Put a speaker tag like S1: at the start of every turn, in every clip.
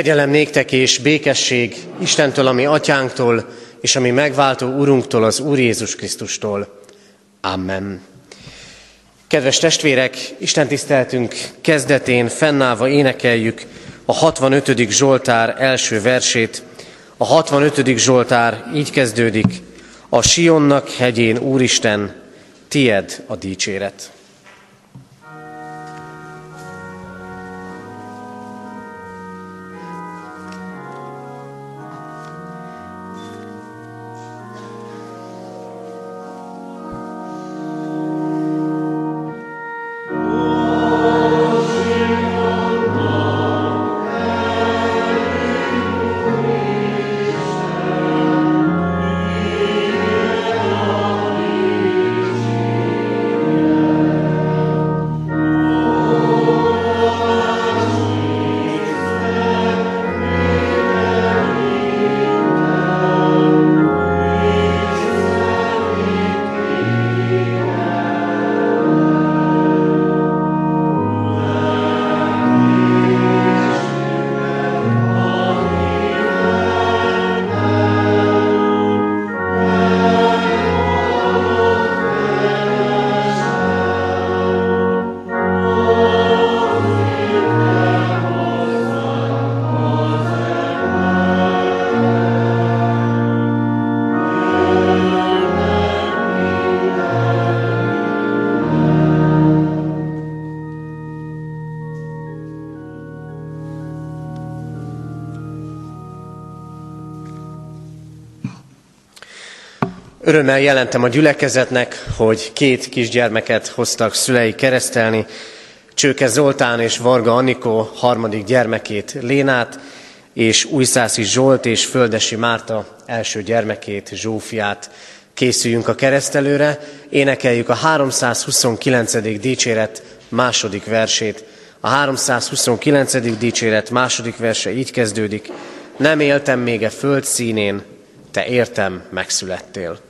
S1: Kegyelem néktek és békesség Istentől, ami atyánktól, és ami megváltó Urunktól, az Úr Jézus Krisztustól. Amen. Kedves testvérek, Isten tiszteltünk kezdetén fennállva énekeljük a 65. Zsoltár első versét. A 65. Zsoltár így kezdődik. A Sionnak hegyén, Úristen, tied a dicséret. Örömmel jelentem a gyülekezetnek, hogy két kisgyermeket hoztak szülei keresztelni, Csőke Zoltán és Varga Anikó harmadik gyermekét Lénát, és Újszászi Zsolt és Földesi Márta első gyermekét Zsófiát. Készüljünk a keresztelőre, énekeljük a 329. dicséret második versét. A 329. dicséret második verse így kezdődik. Nem éltem még a föld színén, te értem megszülettél.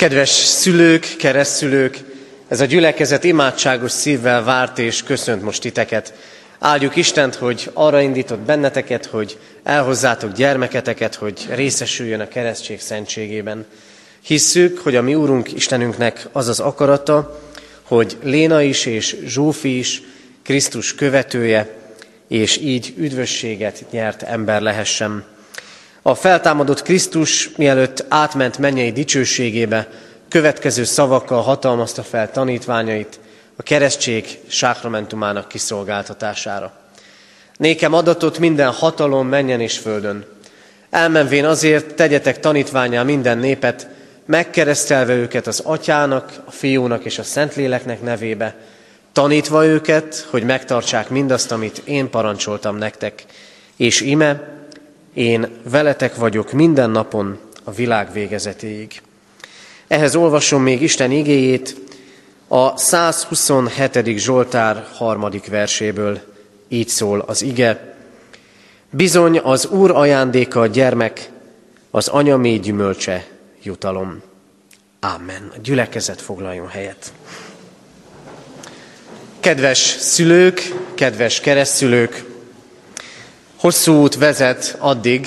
S1: Kedves szülők, keresztülők, ez a gyülekezet imádságos szívvel várt és köszönt most titeket. Áldjuk Istent, hogy arra indított benneteket, hogy elhozzátok gyermeketeket, hogy részesüljön a keresztség szentségében. Hisszük, hogy a mi Úrunk Istenünknek az az akarata, hogy Léna is és Zsófi is Krisztus követője, és így üdvösséget nyert ember lehessen. A feltámadott Krisztus, mielőtt átment mennyei dicsőségébe, következő szavakkal hatalmazta fel tanítványait a keresztség sákramentumának kiszolgáltatására. Nékem adatot minden hatalom menjen és földön. Elmenvén azért tegyetek tanítványá minden népet, megkeresztelve őket az atyának, a fiúnak és a szentléleknek nevébe, tanítva őket, hogy megtartsák mindazt, amit én parancsoltam nektek. És ime, én veletek vagyok minden napon a világ végezetéig. Ehhez olvasom még Isten igéjét a 127. Zsoltár harmadik verséből. Így szól az ige. Bizony az Úr ajándéka a gyermek, az anya mély gyümölcse jutalom. Amen. A gyülekezet foglaljon helyet. Kedves szülők, kedves keresztülők, Hosszú út vezet addig,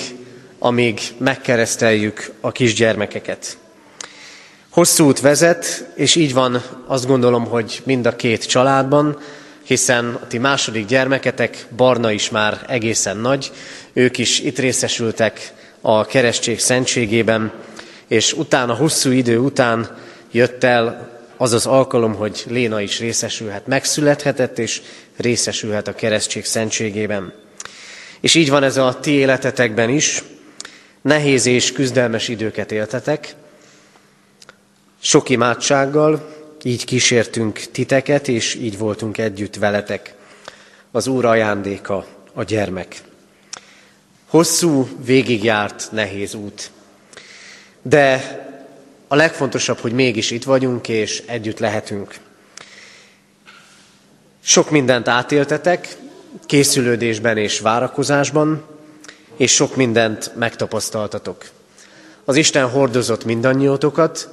S1: amíg megkereszteljük a kisgyermekeket. Hosszú út vezet, és így van azt gondolom, hogy mind a két családban, hiszen a ti második gyermeketek, Barna is már egészen nagy, ők is itt részesültek a keresztség szentségében, és utána, hosszú idő után jött el az az alkalom, hogy Léna is részesülhet, megszülethetett, és részesülhet a keresztség szentségében. És így van ez a ti életetekben is. Nehéz és küzdelmes időket éltetek. Sok imádsággal, így kísértünk titeket, és így voltunk együtt veletek. Az Úr ajándéka a gyermek. Hosszú, végigjárt, nehéz út. De a legfontosabb, hogy mégis itt vagyunk, és együtt lehetünk. Sok mindent átéltetek, készülődésben és várakozásban, és sok mindent megtapasztaltatok. Az Isten hordozott mindannyiótokat,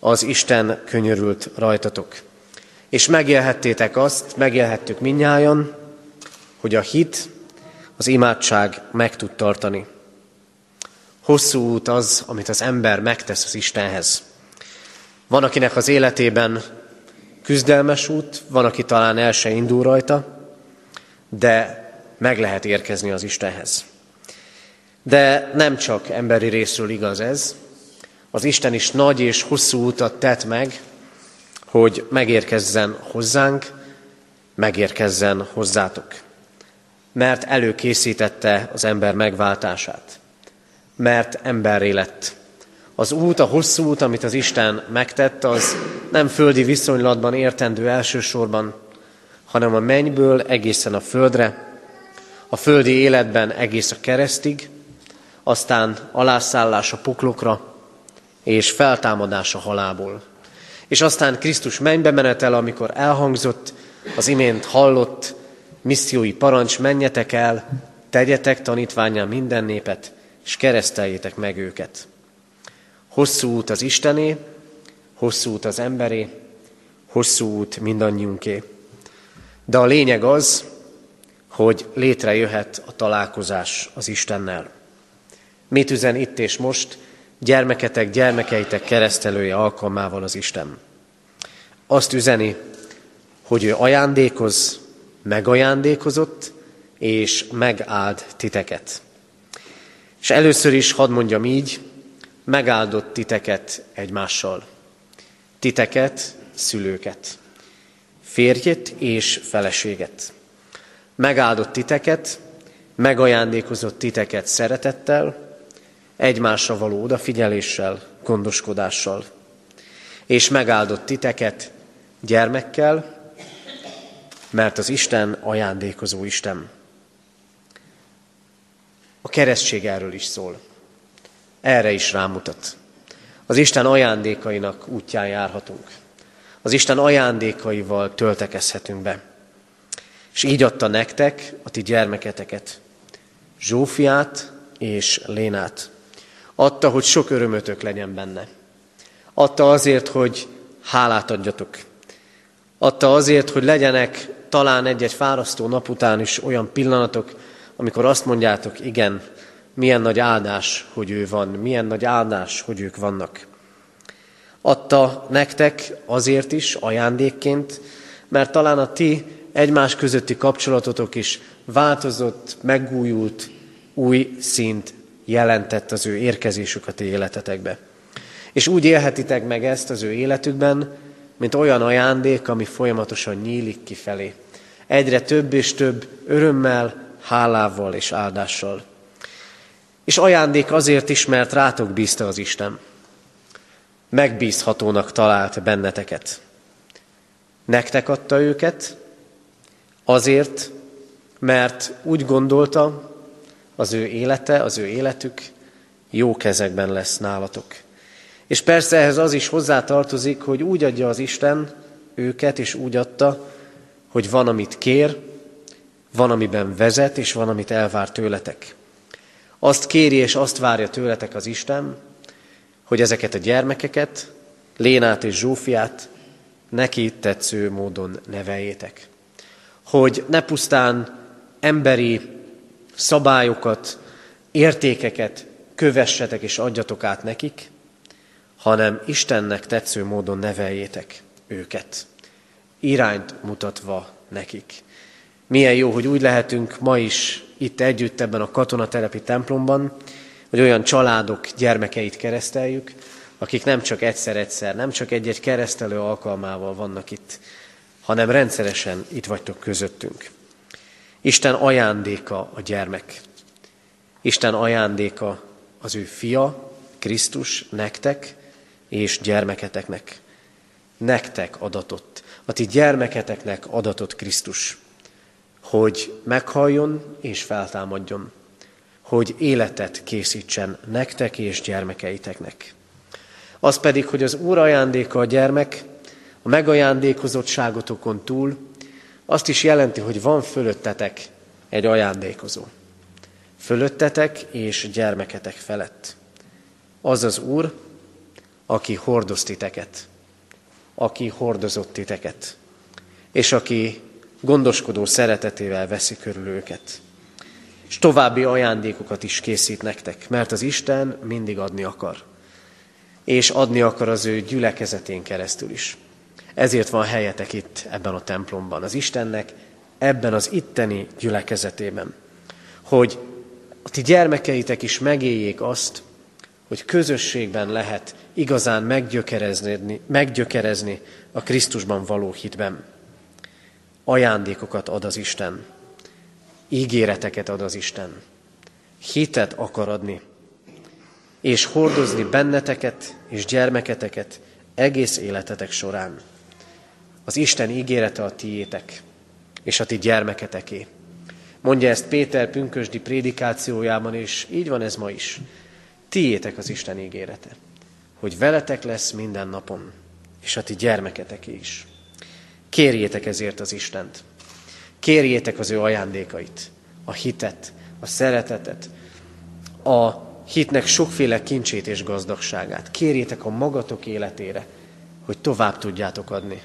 S1: az Isten könyörült rajtatok. És megélhettétek azt, megélhettük minnyájan, hogy a hit, az imádság meg tud tartani. Hosszú út az, amit az ember megtesz az Istenhez. Van, akinek az életében küzdelmes út, van, aki talán el se indul rajta, de meg lehet érkezni az Istenhez. De nem csak emberi részről igaz ez, az Isten is nagy és hosszú utat tett meg, hogy megérkezzen hozzánk, megérkezzen hozzátok. Mert előkészítette az ember megváltását. Mert emberré lett. Az út, a hosszú út, amit az Isten megtett, az nem földi viszonylatban értendő elsősorban, hanem a mennyből egészen a földre, a földi életben egész a keresztig, aztán alászállás a poklokra, és feltámadás a halából. És aztán Krisztus mennybe menetel, amikor elhangzott az imént hallott missziói parancs, menjetek el, tegyetek tanítványán minden népet, és kereszteljétek meg őket. Hosszú út az Istené, hosszú út az emberé, hosszú út mindannyiunké. De a lényeg az, hogy létrejöhet a találkozás az Istennel. Mit üzen itt és most gyermeketek, gyermekeitek keresztelője alkalmával az Isten? Azt üzeni, hogy ő ajándékoz, megajándékozott, és megáld titeket. És először is hadd mondjam így, megáldott titeket egymással. Titeket, szülőket. Férjet és feleséget. Megáldott titeket, megajándékozott titeket szeretettel, egymásra való odafigyeléssel, gondoskodással. És megáldott titeket gyermekkel, mert az Isten ajándékozó Isten. A keresztség erről is szól. Erre is rámutat. Az Isten ajándékainak útján járhatunk. Az Isten ajándékaival töltekezhetünk be. És így adta nektek a ti gyermeketeket, Zsófiát és Lénát. Adta, hogy sok örömötök legyen benne. Adta azért, hogy hálát adjatok. Adta azért, hogy legyenek talán egy-egy fárasztó nap után is olyan pillanatok, amikor azt mondjátok, igen, milyen nagy áldás, hogy ő van, milyen nagy áldás, hogy ők vannak. Adta nektek azért is ajándékként, mert talán a ti egymás közötti kapcsolatotok is változott, megújult, új szint jelentett az ő érkezésük a ti életetekbe. És úgy élhetitek meg ezt az ő életükben, mint olyan ajándék, ami folyamatosan nyílik kifelé. Egyre több és több örömmel, hálával és áldással. És ajándék azért is, mert rátok bízta az Isten. Megbízhatónak talált benneteket. Nektek adta őket, azért, mert úgy gondolta, az ő élete, az ő életük jó kezekben lesz nálatok. És persze ehhez az is hozzátartozik, hogy úgy adja az Isten őket, és úgy adta, hogy van, amit kér, van, amiben vezet, és van, amit elvár tőletek. Azt kéri és azt várja tőletek az Isten, hogy ezeket a gyermekeket, Lénát és Zsófiát neki tetsző módon neveljétek. Hogy ne pusztán emberi szabályokat, értékeket kövessetek és adjatok át nekik, hanem Istennek tetsző módon neveljétek őket, irányt mutatva nekik. Milyen jó, hogy úgy lehetünk ma is itt együtt ebben a katonatelepi templomban, hogy olyan családok gyermekeit kereszteljük, akik nem csak egyszer-egyszer, nem csak egy-egy keresztelő alkalmával vannak itt, hanem rendszeresen itt vagytok közöttünk. Isten ajándéka a gyermek. Isten ajándéka az ő fia, Krisztus, nektek és gyermeketeknek. Nektek adatott, a ti gyermeketeknek adatott Krisztus, hogy meghalljon és feltámadjon, hogy életet készítsen nektek és gyermekeiteknek. Az pedig, hogy az Úr ajándéka a gyermek, a megajándékozottságotokon túl azt is jelenti, hogy van fölöttetek egy ajándékozó. Fölöttetek és gyermeketek felett. Az az Úr, aki hordoz titeket, aki hordozott titeket, és aki gondoskodó szeretetével veszi körül őket. És további ajándékokat is készít nektek, mert az Isten mindig adni akar. És adni akar az ő gyülekezetén keresztül is. Ezért van helyetek itt ebben a templomban, az Istennek ebben az itteni gyülekezetében, hogy a ti gyermekeitek is megéljék azt, hogy közösségben lehet igazán meggyökerezni, meggyökerezni a Krisztusban való hitben. Ajándékokat ad az Isten, ígéreteket ad az Isten, hitet akar adni, és hordozni benneteket és gyermeketeket egész életetek során. Az Isten ígérete a tiétek, és a ti gyermeketeké. Mondja ezt Péter pünkösdi prédikációjában, és így van ez ma is. Tiétek az Isten ígérete, hogy veletek lesz minden napon, és a ti gyermeketeké is. Kérjétek ezért az Istent. Kérjétek az ő ajándékait, a hitet, a szeretetet, a hitnek sokféle kincsét és gazdagságát. Kérjétek a magatok életére, hogy tovább tudjátok adni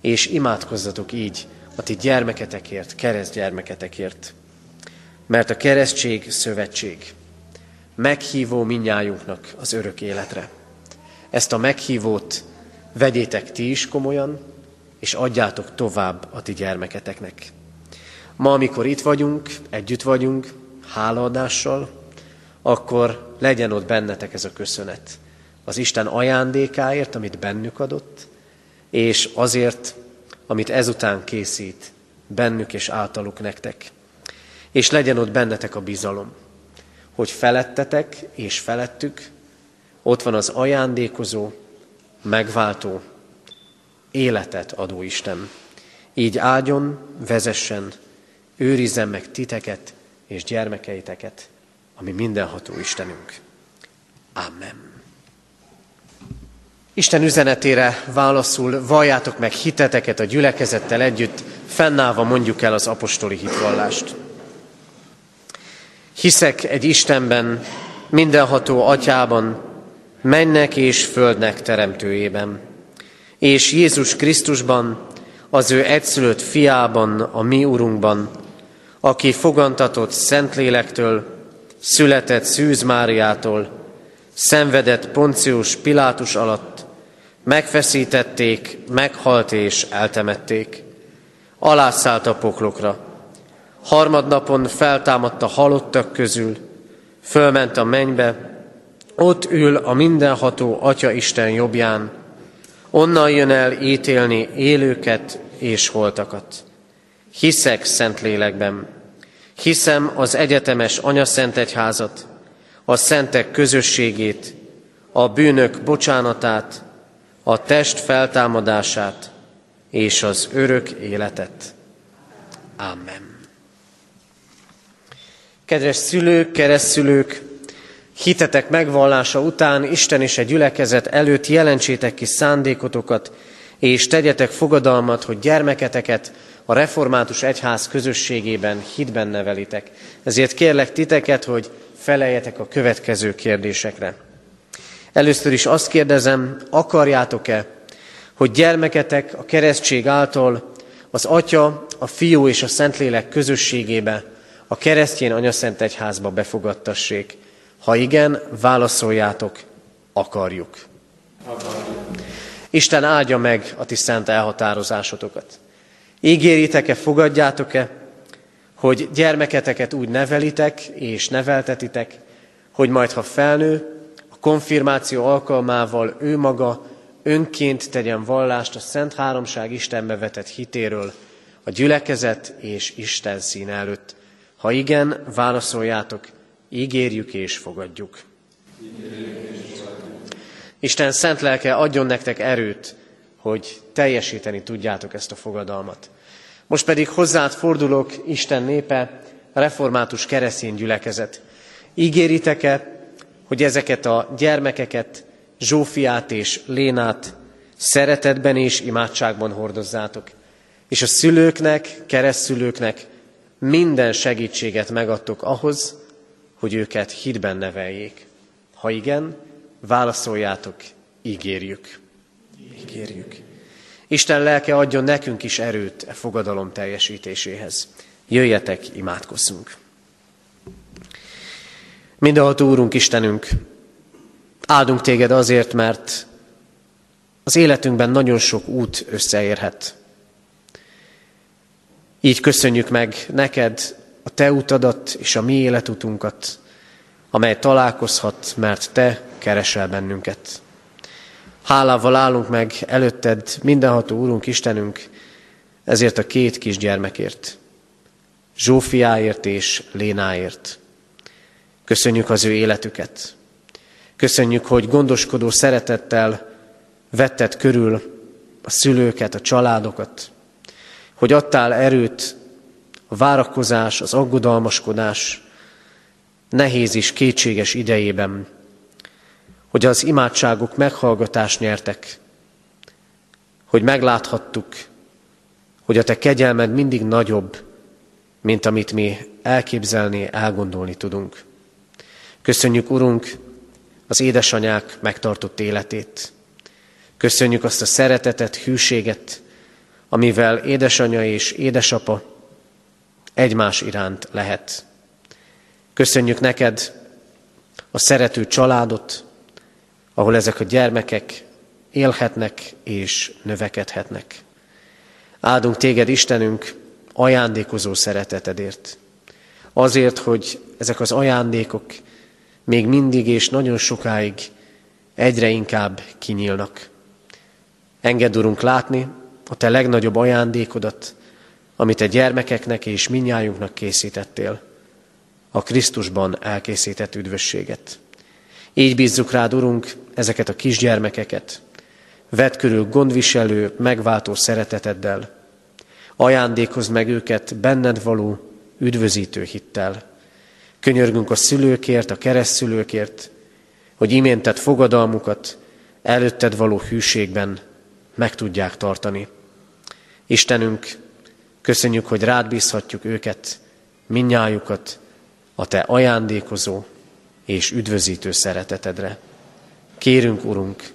S1: és imádkozzatok így a ti gyermeketekért, kereszt gyermeketekért. Mert a keresztség szövetség meghívó minnyájunknak az örök életre. Ezt a meghívót vegyétek ti is komolyan, és adjátok tovább a ti gyermeketeknek. Ma, amikor itt vagyunk, együtt vagyunk, hálaadással, akkor legyen ott bennetek ez a köszönet. Az Isten ajándékáért, amit bennük adott, és azért, amit ezután készít bennük és általuk nektek. És legyen ott bennetek a bizalom, hogy felettetek és felettük ott van az ajándékozó, megváltó, életet adó Isten. Így áldjon, vezessen, őrizzen meg titeket és gyermekeiteket, ami mindenható Istenünk. Amen. Isten üzenetére válaszul valljátok meg hiteteket a gyülekezettel együtt, fennállva mondjuk el az apostoli hitvallást. Hiszek egy Istenben, mindenható atyában, mennek és földnek teremtőjében, és Jézus Krisztusban, az ő egyszülött fiában, a mi Urunkban, aki fogantatott Szentlélektől, született Szűz Máriától, szenvedett Poncius Pilátus alatt, megfeszítették, meghalt és eltemették. Alászállt a poklokra. Harmadnapon feltámadt a halottak közül, fölment a mennybe, ott ül a mindenható Atya Isten jobbján, onnan jön el ítélni élőket és holtakat. Hiszek Szentlélekben, hiszem az egyetemes anyaszentegyházat, a szentek közösségét, a bűnök bocsánatát, a test feltámadását és az örök életet. Amen. Kedves szülők, keresztszülők, hitetek megvallása után Isten és egy gyülekezet előtt jelentsétek ki szándékotokat, és tegyetek fogadalmat, hogy gyermeketeket a református egyház közösségében hitben nevelitek. Ezért kérlek titeket, hogy feleljetek a következő kérdésekre. Először is azt kérdezem, akarjátok-e, hogy gyermeketek a keresztség által az Atya, a Fiú és a Szentlélek közösségébe, a keresztjén anyaszent egyházba befogadtassék, Ha igen, válaszoljátok, akarjuk. akarjuk. Isten áldja meg a ti szent elhatározásotokat. Ígéritek-e, fogadjátok-e, hogy gyermeketeket úgy nevelitek és neveltetitek, hogy majd, ha felnő, a konfirmáció alkalmával ő maga önként tegyen vallást a Szent Háromság Istenbe vetett hitéről, a gyülekezet és Isten szín előtt. Ha igen, válaszoljátok, ígérjük és fogadjuk. Isten szent lelke adjon nektek erőt, hogy teljesíteni tudjátok ezt a fogadalmat. Most pedig hozzád fordulok, Isten népe, református keresztény gyülekezet. Ígéritek-e, hogy ezeket a gyermekeket, Zsófiát és Lénát szeretetben és imádságban hordozzátok, és a szülőknek, keresztülőknek minden segítséget megadtok ahhoz, hogy őket hitben neveljék. Ha igen, válaszoljátok, ígérjük. Ígérjük. Isten lelke adjon nekünk is erőt e fogadalom teljesítéséhez. Jöjjetek, imádkozzunk. Mindenható Úrunk, Istenünk, áldunk téged azért, mert az életünkben nagyon sok út összeérhet. Így köszönjük meg neked a te utadat és a mi életutunkat, amely találkozhat, mert te keresel bennünket. Hálával állunk meg előtted, mindenható Úrunk, Istenünk, ezért a két kisgyermekért, Zsófiáért és Lénáért. Köszönjük az ő életüket. Köszönjük, hogy gondoskodó szeretettel vetted körül a szülőket, a családokat, hogy adtál erőt a várakozás, az aggodalmaskodás nehéz és kétséges idejében, hogy az imádságok meghallgatást nyertek, hogy megláthattuk, hogy a te kegyelmed mindig nagyobb, mint amit mi elképzelni, elgondolni tudunk. Köszönjük, Urunk, az édesanyák megtartott életét. Köszönjük azt a szeretetet, hűséget, amivel édesanyja és édesapa egymás iránt lehet. Köszönjük neked a szerető családot, ahol ezek a gyermekek élhetnek és növekedhetnek. Áldunk téged, Istenünk, ajándékozó szeretetedért. Azért, hogy ezek az ajándékok még mindig és nagyon sokáig egyre inkább kinyílnak. Engedd, Urunk, látni a Te legnagyobb ajándékodat, amit a gyermekeknek és minnyájunknak készítettél, a Krisztusban elkészített üdvösséget. Így bízzuk rád, Urunk, ezeket a kisgyermekeket. Vedd körül gondviselő, megváltó szereteteddel. Ajándékozd meg őket benned való, üdvözítő hittel. Könyörgünk a szülőkért, a keresztszülőkért, hogy iméntett fogadalmukat előtted való hűségben meg tudják tartani. Istenünk, köszönjük, hogy rád bízhatjuk őket, minnyájukat, a Te ajándékozó és üdvözítő szeretetedre. Kérünk, Urunk,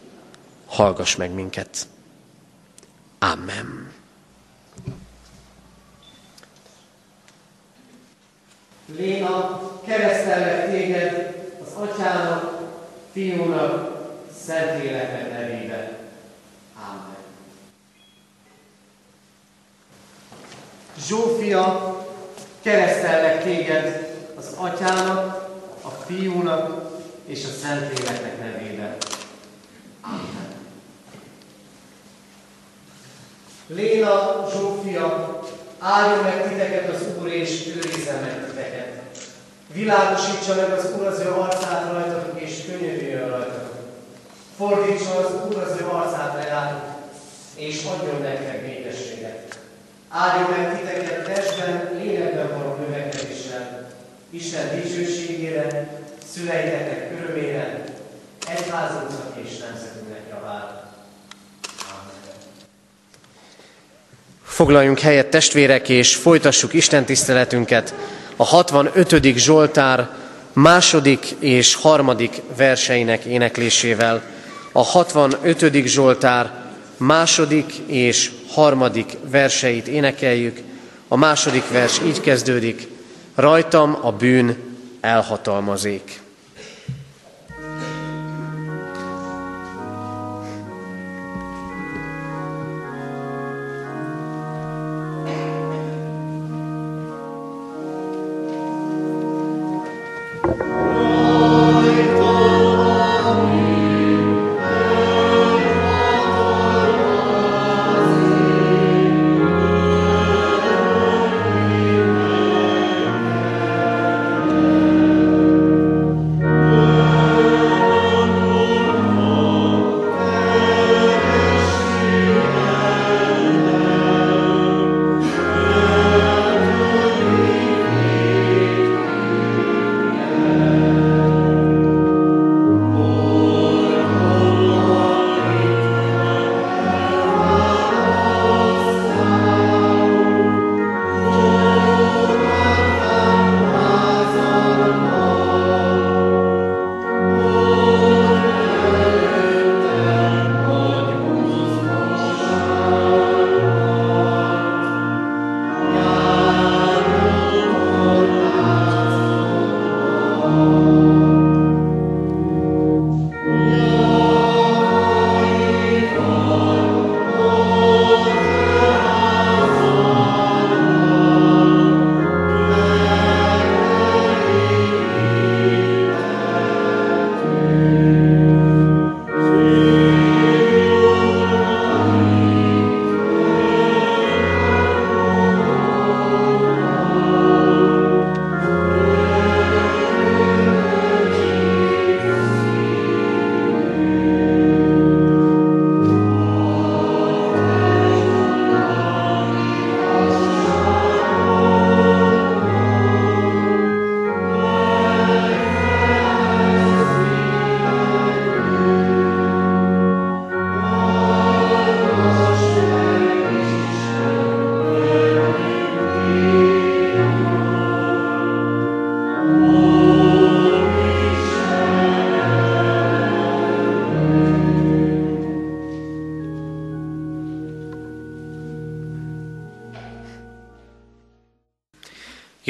S1: hallgass meg minket. Amen.
S2: Léna, keresztellek téged az atyának, fiúnak, Szentléleknek nevében. Amen. Zsófia, keresztellek téged az atyának, a fiúnak és a Szentléleknek nevében. Amen. Léna, Zsófia, áldja meg titeket az Úr, és őrizze meg titeket. Világosítsa meg az Úr az ő arcát rajtatok, és könyörüljön rajtatok. Fordítsa az Úr az ő arcát reátok, és adjon nektek békességet. Áldjon meg titeket testben, lélekben való növekedéssel, Isten dicsőségére, szüleiteknek örömére, egyházunknak és nemzetünknek javára.
S1: Foglaljunk helyet testvérek, és folytassuk Isten tiszteletünket a 65. Zsoltár második és harmadik verseinek éneklésével. A 65. Zsoltár második és harmadik verseit énekeljük. A második vers így kezdődik, rajtam a bűn elhatalmazék.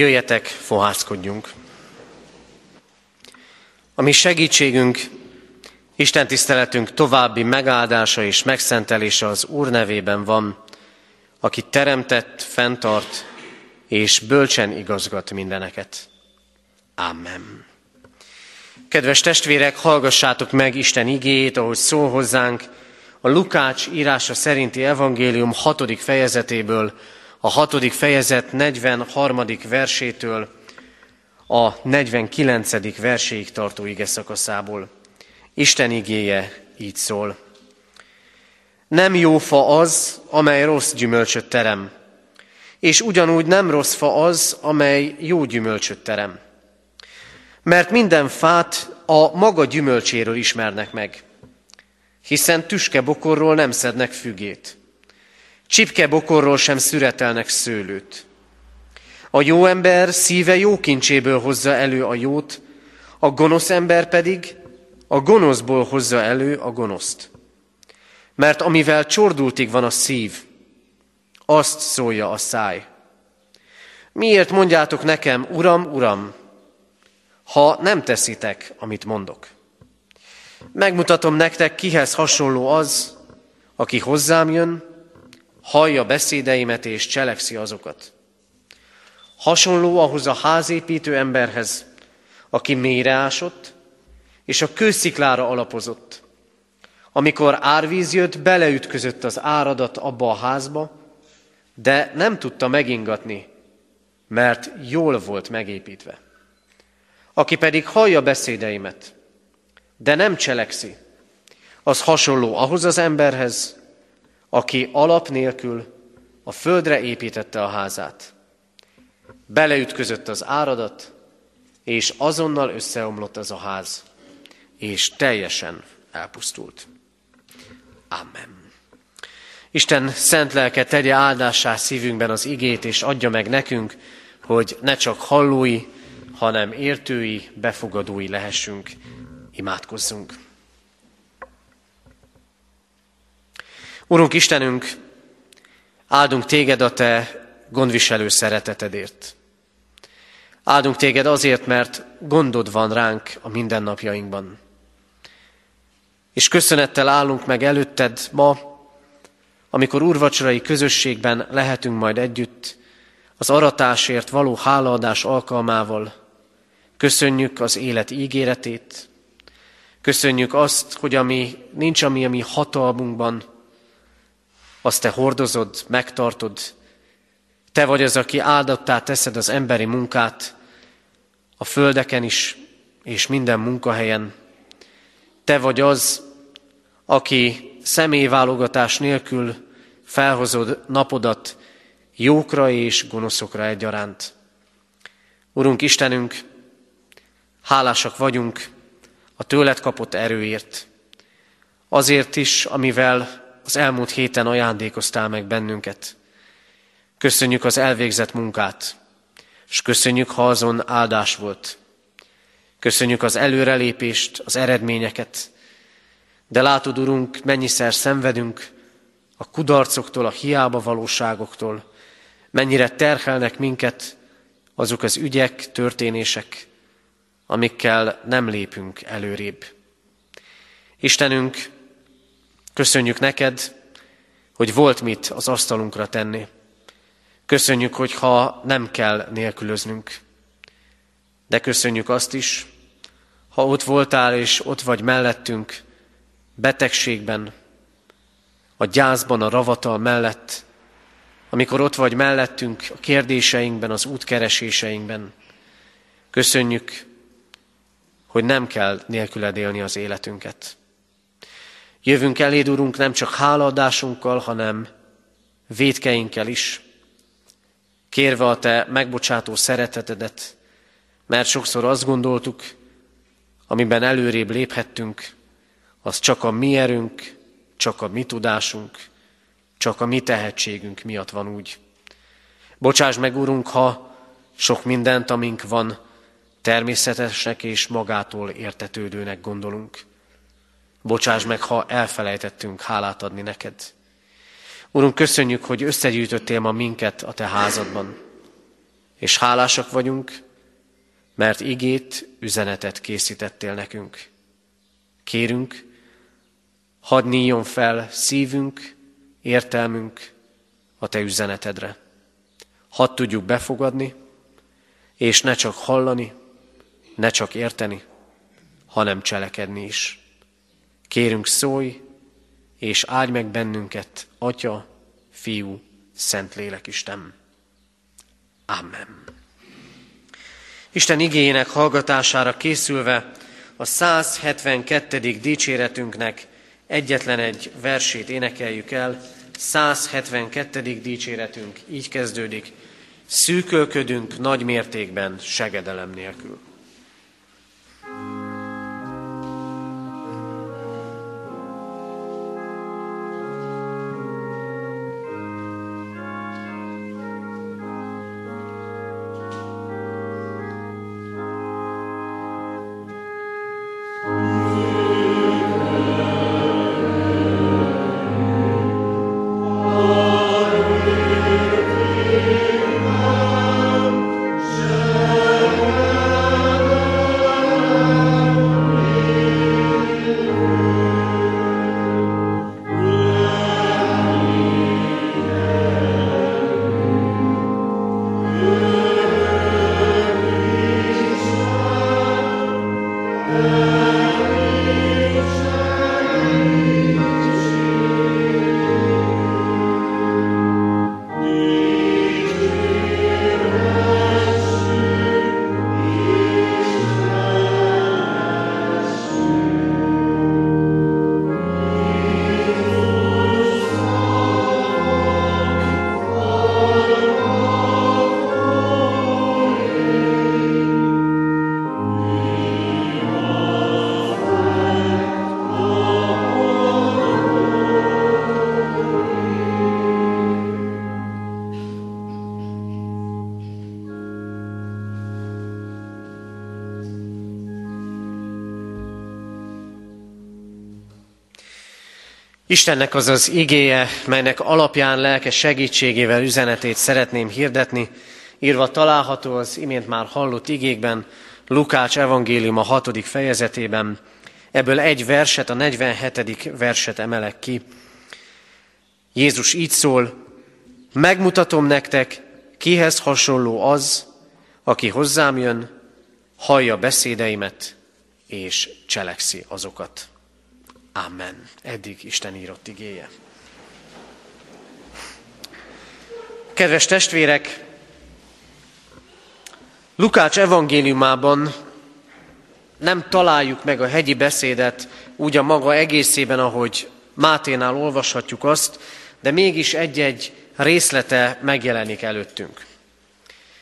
S1: Jöjjetek, fohászkodjunk! A mi segítségünk, Isten tiszteletünk további megáldása és megszentelése az Úr nevében van, aki teremtett, fenntart és bölcsen igazgat mindeneket. Amen. Kedves testvérek, hallgassátok meg Isten igéjét, ahogy szól hozzánk a Lukács írása szerinti evangélium hatodik fejezetéből, a hatodik fejezet 43. versétől a 49. verséig tartó ige szakaszából. Isten igéje így szól. Nem jó fa az, amely rossz gyümölcsöt terem, és ugyanúgy nem rossz fa az, amely jó gyümölcsöt terem. Mert minden fát a maga gyümölcséről ismernek meg, hiszen tüskebokorról nem szednek fügét, csipkebokorról sem szüretelnek szőlőt. A jó ember szíve jó kincséből hozza elő a jót, a gonosz ember pedig a gonoszból hozza elő a gonoszt. Mert amivel csordultig van a szív, azt szólja a száj. Miért mondjátok nekem, Uram, Uram, ha nem teszitek, amit mondok? Megmutatom nektek, kihez hasonló az, aki hozzám jön, hallja beszédeimet és cselekszi azokat. Hasonló ahhoz a házépítő emberhez, aki mélyre ásott, és a kősziklára alapozott. Amikor árvíz jött, beleütközött az áradat abba a házba, de nem tudta megingatni, mert jól volt megépítve. Aki pedig hallja beszédeimet, de nem cselekszi, az hasonló ahhoz az emberhez, aki alap nélkül a földre építette a házát. Beleütközött az áradat, és azonnal összeomlott az a ház, és teljesen elpusztult. Amen. Isten szent lelke tegye áldássá szívünkben az igét, és adja meg nekünk, hogy ne csak hallói, hanem értői, befogadói lehessünk. Imádkozzunk. Urunk Istenünk, áldunk téged a te gondviselő szeretetedért. Áldunk téged azért, mert gondod van ránk a mindennapjainkban. És köszönettel állunk meg előtted ma, amikor úrvacsorai közösségben lehetünk majd együtt, az aratásért való hálaadás alkalmával. Köszönjük az élet ígéretét, köszönjük azt, hogy ami nincs, ami a mi hatalmunkban, azt te hordozod, megtartod. Te vagy az, aki áldottá teszed az emberi munkát, a földeken is, és minden munkahelyen. Te vagy az, aki személyválogatás nélkül felhozod napodat jókra és gonoszokra egyaránt. Urunk Istenünk, hálásak vagyunk a tőled kapott erőért, azért is, amivel az elmúlt héten ajándékoztál meg bennünket. Köszönjük az elvégzett munkát, és köszönjük, ha azon áldás volt. Köszönjük az előrelépést, az eredményeket, de látod, Urunk, mennyiszer szenvedünk a kudarcoktól, a hiába valóságoktól, mennyire terhelnek minket azok az ügyek, történések, amikkel nem lépünk előrébb. Istenünk, köszönjük neked, hogy volt mit az asztalunkra tenni. Köszönjük, hogy ha nem kell nélkülöznünk. De köszönjük azt is, ha ott voltál és ott vagy mellettünk, betegségben, a gyászban, a ravatal mellett, amikor ott vagy mellettünk a kérdéseinkben, az útkereséseinkben. Köszönjük, hogy nem kell nélküled élni az életünket. Jövünk eléd, Urunk, nem csak hálaadásunkkal, hanem védkeinkkel is, kérve a Te megbocsátó szeretetedet, mert sokszor azt gondoltuk, amiben előrébb léphettünk, az csak a mi erőnk, csak a mi tudásunk, csak a mi tehetségünk miatt van úgy. Bocsáss meg, Urunk, ha sok mindent, amink van, természetesnek és magától értetődőnek gondolunk. Bocsáss meg, ha elfelejtettünk hálát adni neked. Urunk, köszönjük, hogy összegyűjtöttél ma minket a te házadban, és hálásak vagyunk, mert igét, üzenetet készítettél nekünk. Kérünk, hadd nyíljon fel szívünk, értelmünk a Te üzenetedre. Hadd tudjuk befogadni, és ne csak hallani, ne csak érteni, hanem cselekedni is. Kérünk szólj, és áldj meg bennünket, Atya, Fiú, Szentlélek Isten. Amen. Isten igényének hallgatására készülve a 172. dicséretünknek egyetlen egy versét énekeljük el. 172. dicséretünk így kezdődik. Szűkölködünk nagy mértékben segedelem nélkül. Istennek az az igéje, melynek alapján lelke segítségével üzenetét szeretném hirdetni, írva található az imént már hallott igékben, Lukács evangélium a hatodik fejezetében. Ebből egy verset, a 47. verset emelek ki. Jézus így szól, megmutatom nektek, kihez hasonló az, aki hozzám jön, hallja beszédeimet, és cselekszi azokat. Amen. Eddig Isten írott igéje. Kedves testvérek, Lukács evangéliumában nem találjuk meg a hegyi beszédet úgy a maga egészében, ahogy Máténál olvashatjuk azt, de mégis egy-egy részlete megjelenik előttünk.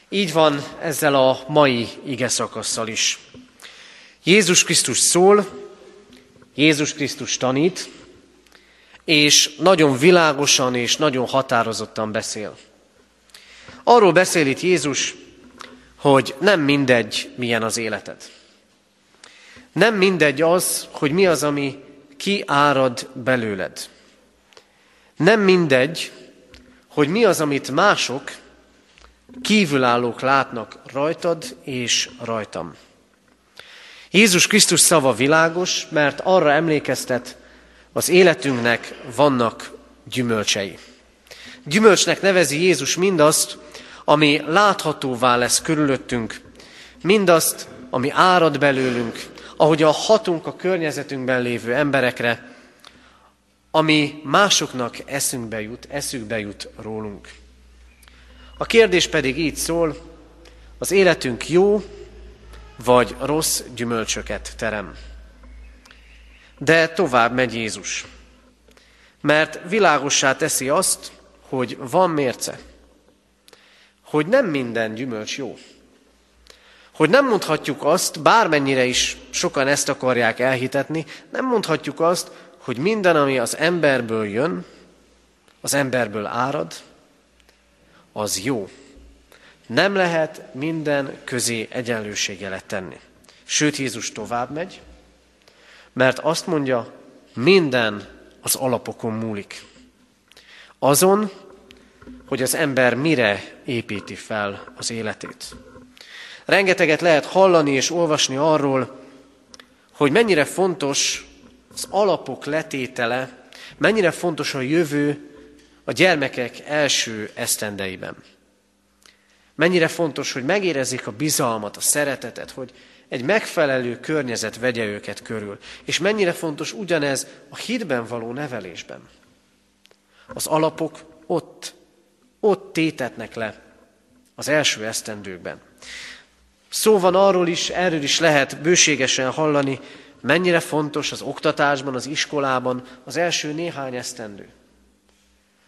S1: Így van ezzel a mai ige szakasszal is. Jézus Krisztus szól, Jézus Krisztus tanít, és nagyon világosan és nagyon határozottan beszél. Arról beszél itt Jézus, hogy nem mindegy, milyen az életed. Nem mindegy az, hogy mi az, ami kiárad belőled. Nem mindegy, hogy mi az, amit mások, kívülállók látnak rajtad és rajtam. Jézus Krisztus szava világos, mert arra emlékeztet, az életünknek vannak gyümölcsei. Gyümölcsnek nevezi Jézus mindazt, ami láthatóvá lesz körülöttünk, mindazt, ami árad belőlünk, ahogy a hatunk a környezetünkben lévő emberekre, ami másoknak eszünkbe jut, eszükbe jut rólunk. A kérdés pedig így szól, az életünk jó vagy rossz gyümölcsöket terem. De tovább megy Jézus, mert világossá teszi azt, hogy van mérce, hogy nem minden gyümölcs jó. Hogy nem mondhatjuk azt, bármennyire is sokan ezt akarják elhitetni, nem mondhatjuk azt, hogy minden, ami az emberből jön, az emberből árad, az jó. Nem lehet minden közé egyenlőségjelet tenni. Sőt, Jézus tovább megy, mert azt mondja, minden az alapokon múlik. Azon, hogy az ember mire építi fel az életét. Rengeteget lehet hallani és olvasni arról, hogy mennyire fontos az alapok letétele, mennyire fontos a jövő a gyermekek első esztendeiben. Mennyire fontos, hogy megérezzék a bizalmat, a szeretetet, hogy egy megfelelő környezet vegye őket körül. És mennyire fontos ugyanez a hitben való nevelésben. Az alapok ott, ott tétetnek le az első esztendőkben. Szó van arról is, erről is lehet bőségesen hallani, mennyire fontos az oktatásban, az iskolában az első néhány esztendő.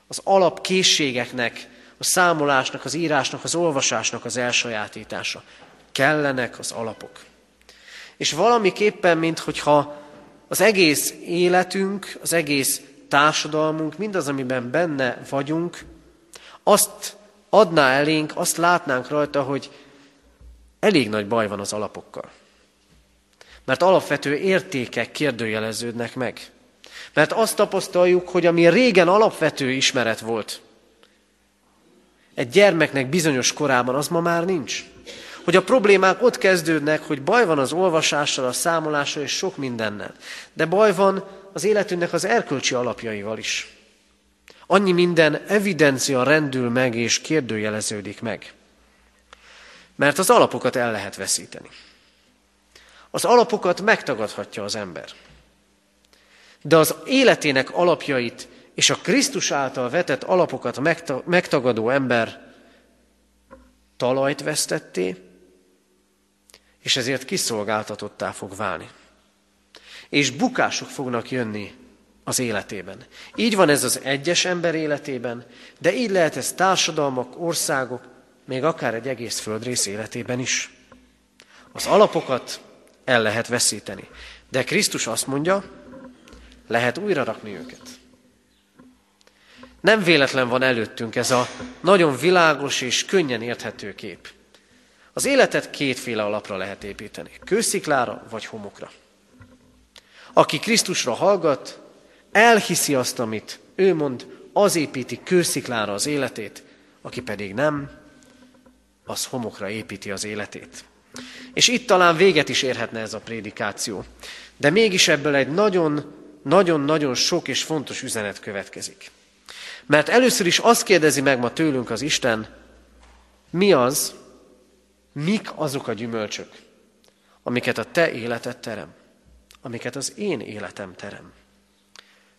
S1: Az alapkészségeknek, a számolásnak, az írásnak, az olvasásnak az elsajátítása. Kellenek az alapok. És valamiképpen, minthogyha az egész életünk, az egész társadalmunk, mindaz, amiben benne vagyunk, azt adná elénk, azt látnánk rajta, hogy elég nagy baj van az alapokkal. Mert alapvető értékek kérdőjeleződnek meg. Mert azt tapasztaljuk, hogy ami régen alapvető ismeret volt, egy gyermeknek bizonyos korában, az ma már nincs. Hogy a problémák ott kezdődnek, hogy baj van az olvasással, a számolással és sok mindennel. De baj van az életünknek az erkölcsi alapjaival is. Annyi minden evidencia rendül meg és kérdőjeleződik meg. Mert az alapokat el lehet veszíteni. Az alapokat megtagadhatja az ember. De az életének alapjait és a Krisztus által vetett alapokat megtagadó ember talajt vesztetté, és ezért kiszolgáltatottá fog válni. És bukások fognak jönni az életében. Így van ez az egyes ember életében, de így lehet ez társadalmak, országok, még akár egy egész földrész életében is. Az alapokat el lehet veszíteni. De Krisztus azt mondja, lehet újra rakni őket. Nem véletlen van előttünk ez a nagyon világos és könnyen érthető kép. Az életet kétféle alapra lehet építeni. Kősziklára vagy homokra. Aki Krisztusra hallgat, elhiszi azt, amit ő mond, az építi kősziklára az életét, aki pedig nem, az homokra építi az életét. És itt talán véget is érhetne ez a prédikáció. De mégis ebből egy nagyon, nagyon-nagyon sok és fontos üzenet következik. Mert először is azt kérdezi meg ma tőlünk az Isten, mi az, mik azok a gyümölcsök, amiket a te életed terem, amiket az én életem terem.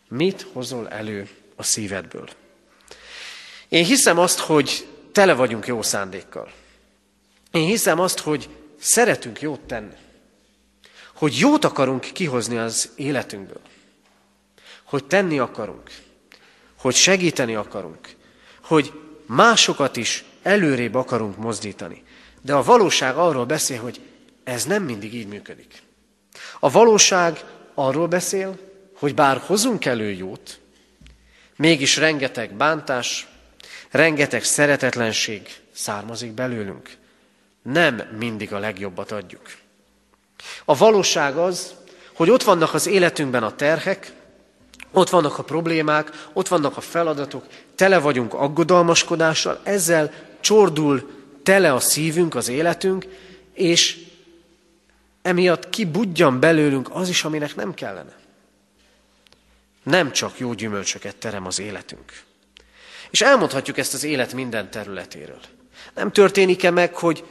S1: Mit hozol elő a szívedből? Én hiszem azt, hogy tele vagyunk jó szándékkal. Én hiszem azt, hogy szeretünk jót tenni. Hogy jót akarunk kihozni az életünkből. Hogy tenni akarunk. Hogy segíteni akarunk. Hogy másokat is előrébb akarunk mozdítani. De a valóság arról beszél, hogy ez nem mindig így működik. A valóság arról beszél, hogy bár hozunk elő jót, mégis rengeteg bántás, rengeteg szeretetlenség származik belőlünk nem mindig a legjobbat adjuk. A valóság az, hogy ott vannak az életünkben a terhek, ott vannak a problémák, ott vannak a feladatok, tele vagyunk aggodalmaskodással, ezzel csordul tele a szívünk, az életünk, és emiatt kibudjan belőlünk az is, aminek nem kellene. Nem csak jó gyümölcsöket terem az életünk. És elmondhatjuk ezt az élet minden területéről. Nem történik-e meg, hogy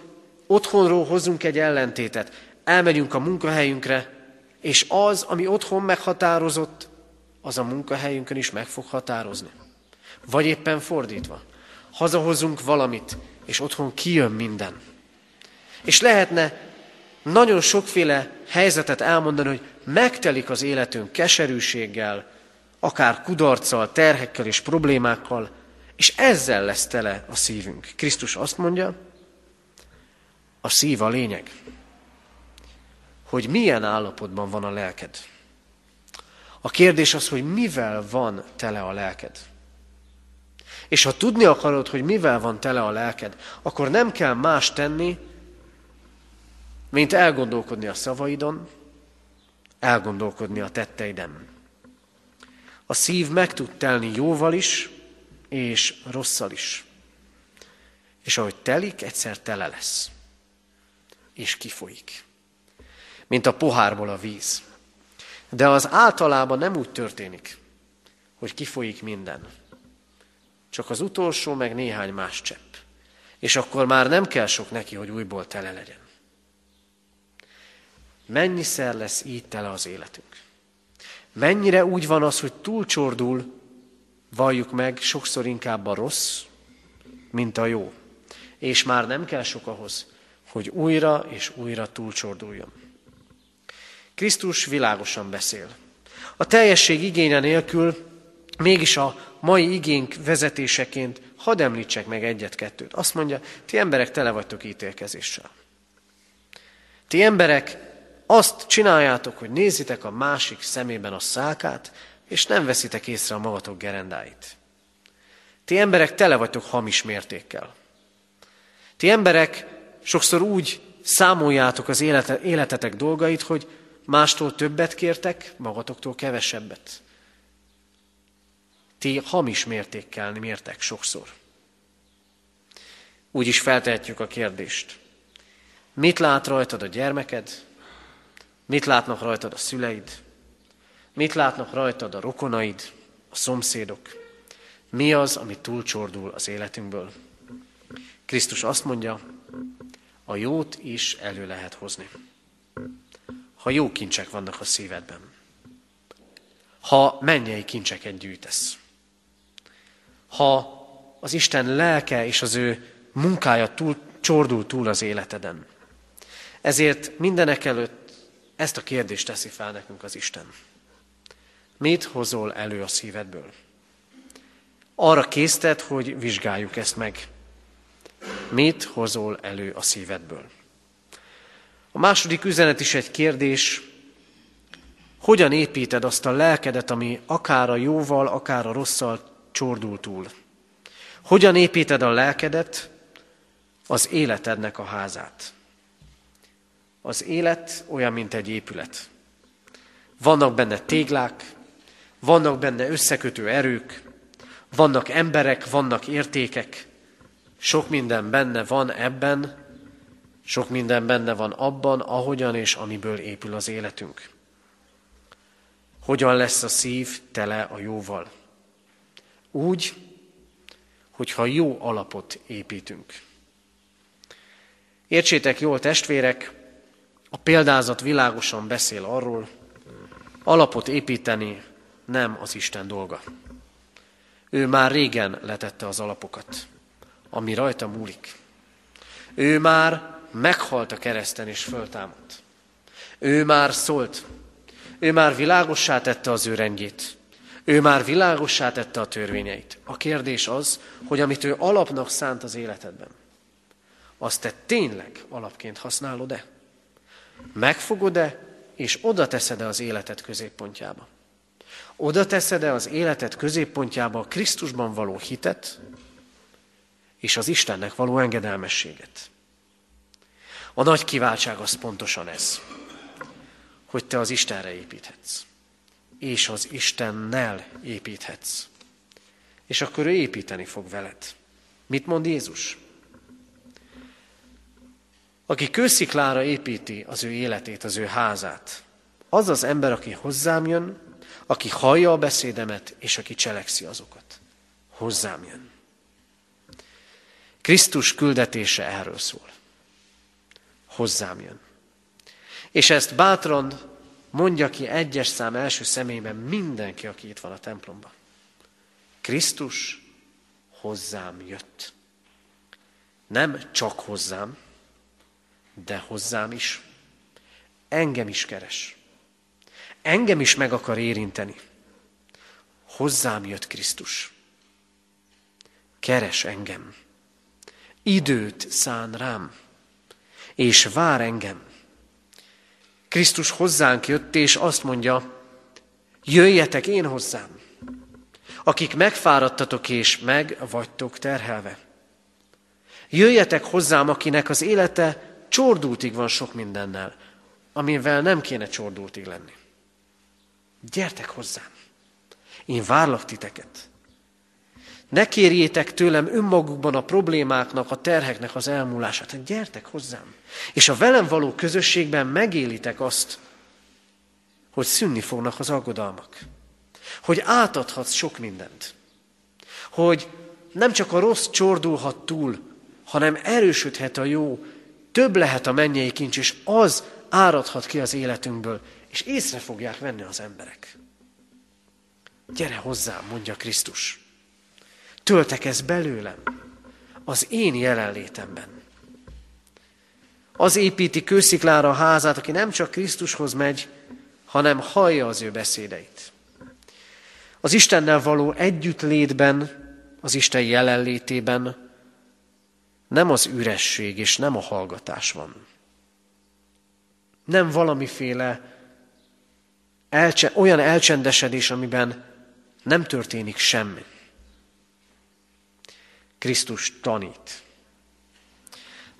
S1: otthonról hozunk egy ellentétet, elmegyünk a munkahelyünkre, és az, ami otthon meghatározott, az a munkahelyünkön is meg fog határozni. Vagy éppen fordítva. Hazahozunk valamit, és otthon kijön minden. És lehetne nagyon sokféle helyzetet elmondani, hogy megtelik az életünk keserűséggel, akár kudarccal, terhekkel és problémákkal, és ezzel lesz tele a szívünk. Krisztus azt mondja, a szív a lényeg. Hogy milyen állapotban van a lelked. A kérdés az, hogy mivel van tele a lelked. És ha tudni akarod, hogy mivel van tele a lelked, akkor nem kell más tenni, mint elgondolkodni a szavaidon, elgondolkodni a tetteiden. A szív meg tud telni jóval is, és rosszal is. És ahogy telik, egyszer tele lesz. És kifolyik. Mint a pohárból a víz. De az általában nem úgy történik, hogy kifolyik minden. Csak az utolsó, meg néhány más csepp. És akkor már nem kell sok neki, hogy újból tele legyen. Mennyiszer lesz így tele az életünk? Mennyire úgy van az, hogy túlcsordul, valljuk meg, sokszor inkább a rossz, mint a jó. És már nem kell sok ahhoz, hogy újra és újra túlcsorduljon. Krisztus világosan beszél. A teljesség igénye nélkül mégis a mai igénk vezetéseként hadd említsek meg egyet-kettőt. Azt mondja, ti emberek tele vagytok ítélkezéssel. Ti emberek azt csináljátok, hogy nézitek a másik szemében a szákát, és nem veszitek észre a magatok gerendáit. Ti emberek tele vagytok hamis mértékkel. Ti emberek sokszor úgy számoljátok az életetek dolgait, hogy mástól többet kértek, magatoktól kevesebbet. Ti hamis mértékkel mértek sokszor. Úgy is feltehetjük a kérdést. Mit lát rajtad a gyermeked? Mit látnak rajtad a szüleid? Mit látnak rajtad a rokonaid, a szomszédok? Mi az, ami túlcsordul az életünkből? Krisztus azt mondja, a jót is elő lehet hozni. Ha jó kincsek vannak a szívedben. Ha mennyei kincseket gyűjtesz. Ha az Isten lelke és az ő munkája túl, csordul túl az életeden. Ezért mindenek előtt ezt a kérdést teszi fel nekünk az Isten. Mit hozol elő a szívedből? Arra késztet, hogy vizsgáljuk ezt meg. Mit hozol elő a szívedből? A második üzenet is egy kérdés, hogyan építed azt a lelkedet, ami akár a jóval, akár a rosszal csordul túl? Hogyan építed a lelkedet, az életednek a házát? Az élet olyan, mint egy épület. Vannak benne téglák, vannak benne összekötő erők, vannak emberek, vannak értékek, sok minden benne van ebben, sok minden benne van abban, ahogyan és amiből épül az életünk. Hogyan lesz a szív tele a jóval? Úgy, hogyha jó alapot építünk. Értsétek jól, testvérek, a példázat világosan beszél arról, alapot építeni nem az Isten dolga. Ő már régen letette az alapokat, ami rajta múlik. Ő már meghalt a kereszten és föltámadt. Ő már szólt, ő már világossá tette az ő rendjét. Ő már világossá tette a törvényeit. A kérdés az, hogy amit ő alapnak szánt az életedben, azt te tényleg alapként használod-e? Megfogod-e, és oda teszed-e az életed középpontjába? Oda teszed-e az életed középpontjába a Krisztusban való hitet, és az Istennek való engedelmességet? A nagy kiváltság az pontosan ez, hogy te az Istenre építhetsz, és az Istennel építhetsz. És akkor ő építeni fog veled. Mit mond Jézus? Aki kősziklára építi az ő életét, az ő házát, az az ember, aki hozzám jön, aki hallja a beszédemet, és aki cselekszi azokat. Hozzám jön. Krisztus küldetése erről szól. Hozzám jön. És ezt bátran mondja ki egyes szám első személyben mindenki, aki itt van a templomban. Krisztus hozzám jött. Nem csak hozzám, de hozzám is. Engem is keres. Engem is meg akar érinteni. Hozzám jött Krisztus. Keres engem. Időt szán rám. És vár engem. Krisztus hozzánk jött, és azt mondja, jöjjetek én hozzám, akik megfáradtatok és meg vagytok terhelve. Jöjjetek hozzám, akinek az élete csordultig van sok mindennel, amivel nem kéne csordultig lenni. Gyertek hozzám. Én várlak titeket. Ne kérjétek tőlem önmagukban a problémáknak, a terheknek az elmúlását. Hát gyertek hozzám. És a velem való közösségben megélitek azt, hogy szűnni fognak az aggodalmak. Hogy átadhatsz sok mindent. Hogy nem csak a rossz csordulhat túl, hanem erősödhet a jó, több lehet a mennyei kincs, és az áradhat ki az életünkből, és észre fogják venni az emberek. Gyere hozzám, mondja Krisztus. Töltek belőlem, az én jelenlétemben. Az építi kősziklára a házát, aki nem csak Krisztushoz megy, hanem hallja az ő beszédeit. Az Istennel való együttlétben, az Isten jelenlétében nem az üresség és nem a hallgatás van. Nem valamiféle elcse, olyan elcsendesedés, amiben nem történik semmi. Krisztus tanít.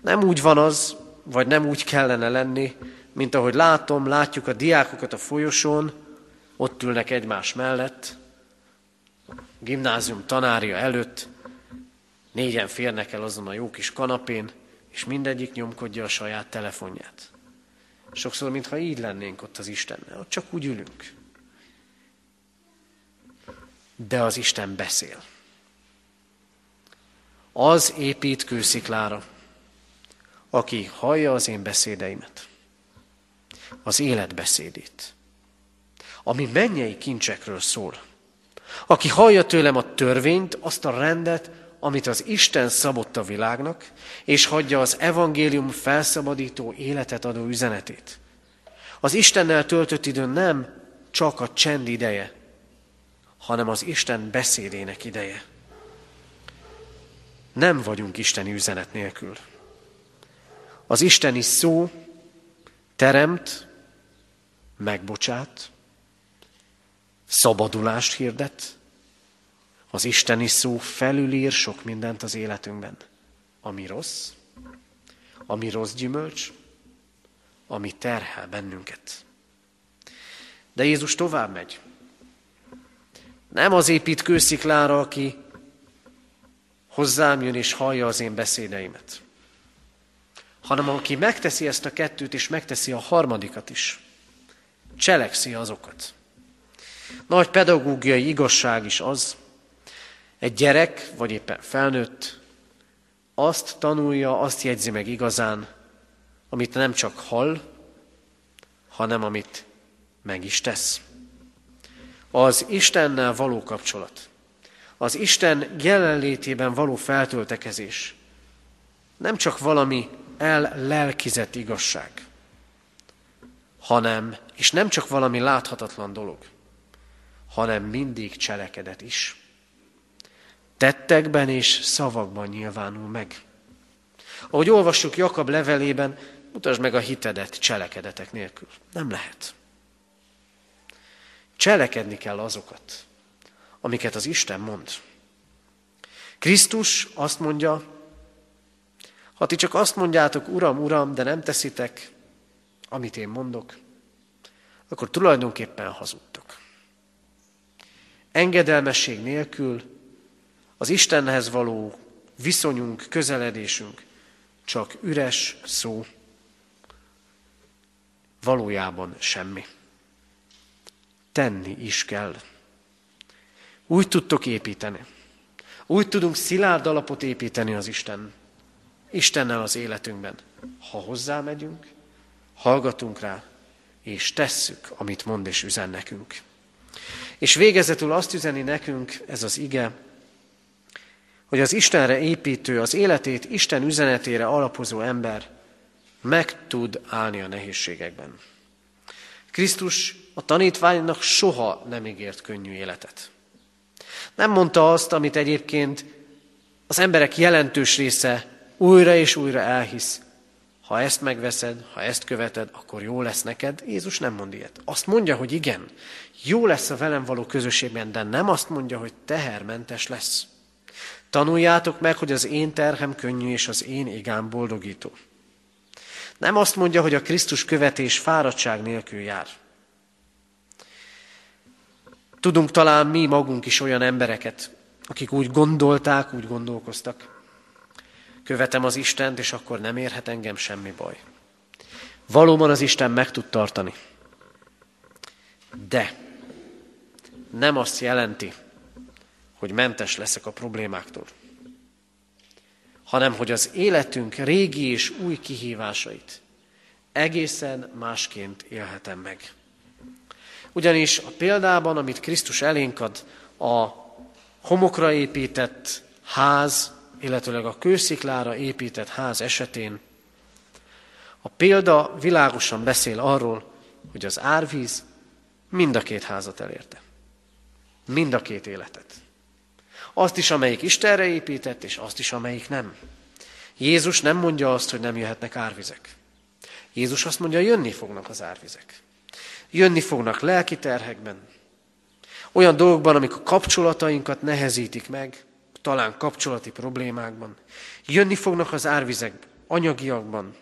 S1: Nem úgy van az, vagy nem úgy kellene lenni, mint ahogy látom, látjuk a diákokat a folyosón, ott ülnek egymás mellett, gimnázium tanárja előtt, négyen férnek el azon a jó kis kanapén, és mindegyik nyomkodja a saját telefonját. Sokszor, mintha így lennénk ott az Istennel, ott csak úgy ülünk. De az Isten beszél. Az épít kősziklára, aki hallja az én beszédeimet, az élet beszédét, ami mennyei kincsekről szól, aki hallja tőlem a törvényt, azt a rendet, amit az Isten szabott a világnak, és hagyja az evangélium felszabadító életet adó üzenetét. Az Istennel töltött idő nem csak a csend ideje, hanem az Isten beszédének ideje. Nem vagyunk isteni üzenet nélkül. Az isteni szó teremt, megbocsát, szabadulást hirdet, az isteni szó felülír sok mindent az életünkben. Ami rossz, ami rossz gyümölcs, ami terhel bennünket. De Jézus tovább megy. Nem az épít kősziklára, aki hozzám jön és hallja az én beszédeimet, hanem aki megteszi ezt a kettőt, és megteszi a harmadikat is, cselekszi azokat. Nagy pedagógiai igazság is az, egy gyerek, vagy éppen felnőtt, azt tanulja, azt jegyzi meg igazán, amit nem csak hall, hanem amit meg is tesz. Az Istennel való kapcsolat, az Isten jelenlétében való feltöltekezés nem csak valami el-lelkizett igazság, hanem, és nem csak valami láthatatlan dolog, hanem mindig cselekedet is. Tettekben és szavakban nyilvánul meg. Ahogy olvassuk Jakab levelében, mutasd meg a hitedet cselekedetek nélkül. Nem lehet. Cselekedni kell azokat, amiket az Isten mond. Krisztus azt mondja, ha ti csak azt mondjátok, Uram, Uram, de nem teszitek, amit én mondok, akkor tulajdonképpen hazudtok. Engedelmesség nélkül az Istenhez való viszonyunk, közeledésünk csak üres szó, valójában semmi. Tenni is kell. Úgy tudtok építeni. Úgy tudunk szilárd alapot építeni az Isten, Istennel az életünkben, ha hozzá megyünk, hallgatunk rá, és tesszük, amit mond és üzen nekünk. És végezetül azt üzeni nekünk ez az ige, hogy az Istenre építő, az életét Isten üzenetére alapozó ember meg tud állni a nehézségekben. Krisztus a tanítványnak soha nem ígért könnyű életet. Nem mondta azt, amit egyébként az emberek jelentős része újra és újra elhisz. Ha ezt megveszed, ha ezt követed, akkor jó lesz neked. Jézus nem mond ilyet. Azt mondja, hogy igen, jó lesz a velem való közösségben, de nem azt mondja, hogy tehermentes lesz. Tanuljátok meg, hogy az én terhem könnyű, és az én igám boldogító. Nem azt mondja, hogy a Krisztus követés fáradtság nélkül jár. Tudunk talán mi magunk is olyan embereket, akik úgy gondolták, úgy gondolkoztak. Követem az Istent, és akkor nem érhet engem semmi baj. Valóban az Isten meg tud tartani. De nem azt jelenti, hogy mentes leszek a problémáktól, hanem hogy az életünk régi és új kihívásait egészen másként élhetem meg. Ugyanis a példában, amit Krisztus elénk ad, a homokra épített ház, illetőleg a kősziklára épített ház esetén, a példa világosan beszél arról, hogy az árvíz mind a két házat elérte. Mind a két életet. Azt is, amelyik Istenre épített, és azt is, amelyik nem. Jézus nem mondja azt, hogy nem jöhetnek árvizek. Jézus azt mondja, jönni fognak az árvizek. Jönni fognak lelki terhekben, olyan dolgokban, amik a kapcsolatainkat nehezítik meg, talán kapcsolati problémákban. Jönni fognak az árvizek anyagiakban.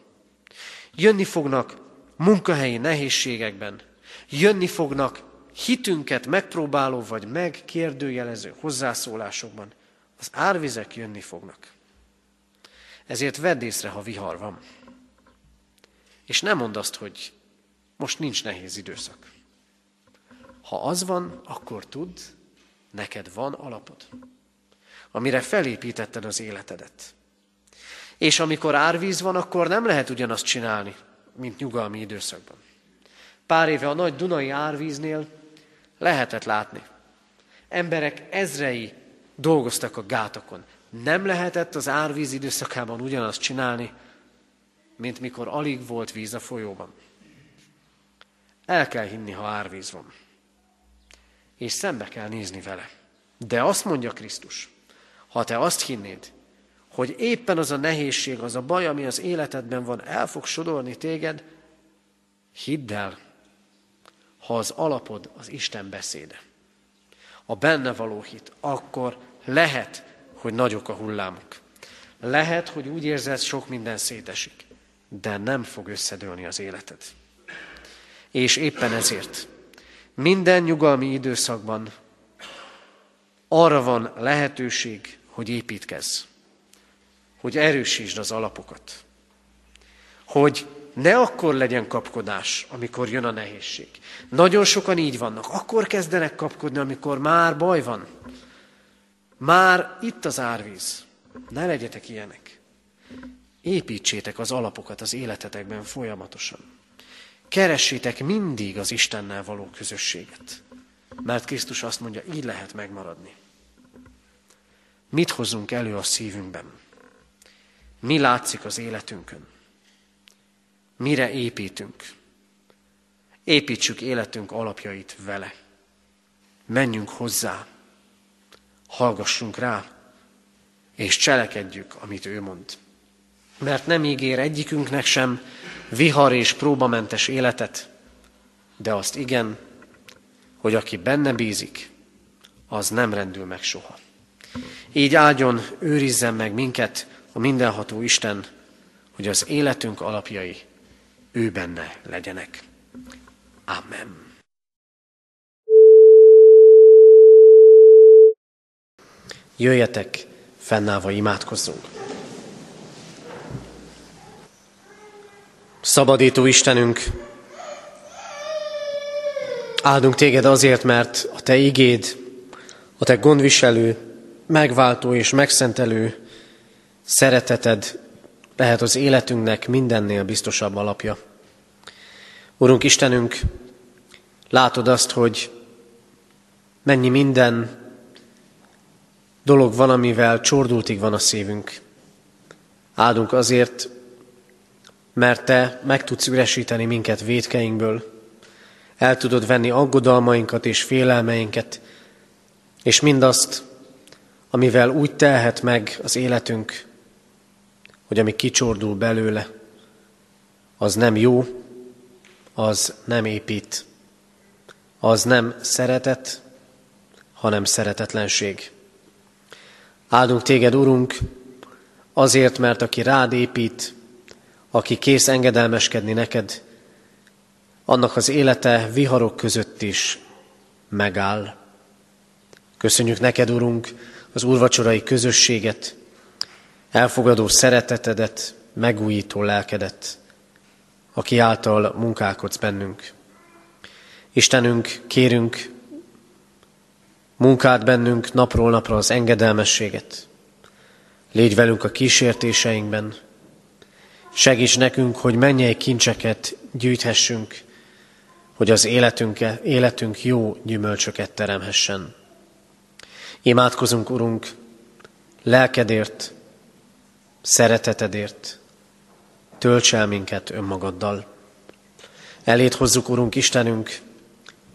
S1: Jönni fognak munkahelyi nehézségekben. Jönni fognak hitünket megpróbáló vagy megkérdőjelező hozzászólásokban. Az árvizek jönni fognak. Ezért vedd észre, ha vihar van. És nem mondd azt, hogy most nincs nehéz időszak. Ha az van, akkor tudd, neked van alapod, amire felépítetted az életedet. És amikor árvíz van, akkor nem lehet ugyanazt csinálni, mint nyugalmi időszakban. Pár éve a nagy Dunai árvíznél lehetett látni. Emberek ezrei dolgoztak a gátokon. Nem lehetett az árvíz időszakában ugyanazt csinálni, mint mikor alig volt víz a folyóban. El kell hinni, ha árvíz van. És szembe kell nézni vele. De azt mondja Krisztus, ha te azt hinnéd, hogy éppen az a nehézség, az a baj, ami az életedben van, el fog sodorni téged, hidd el, ha az alapod az Isten beszéde, a benne való hit, akkor lehet, hogy nagyok a hullámok. Lehet, hogy úgy érzed, sok minden szétesik, de nem fog összedőlni az életed. És éppen ezért minden nyugalmi időszakban arra van lehetőség, hogy építkezz, hogy erősítsd az alapokat, hogy ne akkor legyen kapkodás, amikor jön a nehézség. Nagyon sokan így vannak. Akkor kezdenek kapkodni, amikor már baj van. Már itt az árvíz. Ne legyetek ilyenek. Építsétek az alapokat az életetekben folyamatosan. Keressétek mindig az Istennel való közösséget. Mert Krisztus azt mondja, így lehet megmaradni. Mit hozunk elő a szívünkben? Mi látszik az életünkön? Mire építünk? Építsük életünk alapjait vele. Menjünk hozzá, hallgassunk rá, és cselekedjük, amit ő mond. Mert nem ígér egyikünknek sem vihar és próbamentes életet, de azt igen, hogy aki benne bízik, az nem rendül meg soha. Így áldjon, őrizzen meg minket a mindenható Isten, hogy az életünk alapjai ő benne legyenek. Amen. Jöjjetek, fennállva imádkozzunk. Szabadító Istenünk, áldunk téged azért, mert a te igéd, a te gondviselő, megváltó és megszentelő szereteted lehet az életünknek mindennél biztosabb alapja. Urunk Istenünk, látod azt, hogy mennyi minden dolog van, amivel csordultig van a szívünk. Áldunk azért, mert Te meg tudsz üresíteni minket védkeinkből, el tudod venni aggodalmainkat és félelmeinket, és mindazt, amivel úgy telhet meg az életünk, hogy ami kicsordul belőle, az nem jó, az nem épít, az nem szeretet, hanem szeretetlenség. Áldunk téged, Urunk, azért, mert aki rád épít, aki kész engedelmeskedni neked, annak az élete viharok között is megáll. Köszönjük neked, Urunk, az úrvacsorai közösséget, elfogadó szeretetedet, megújító lelkedet, aki által munkálkodsz bennünk. Istenünk, kérünk, munkád bennünk napról napra az engedelmességet. Légy velünk a kísértéseinkben. Segíts nekünk, hogy mennyei kincseket gyűjthessünk, hogy az életünk, életünk jó gyümölcsöket teremhessen. Imádkozunk, Urunk, lelkedért, szeretetedért, tölts el minket önmagaddal. Elét hozzuk, Urunk Istenünk,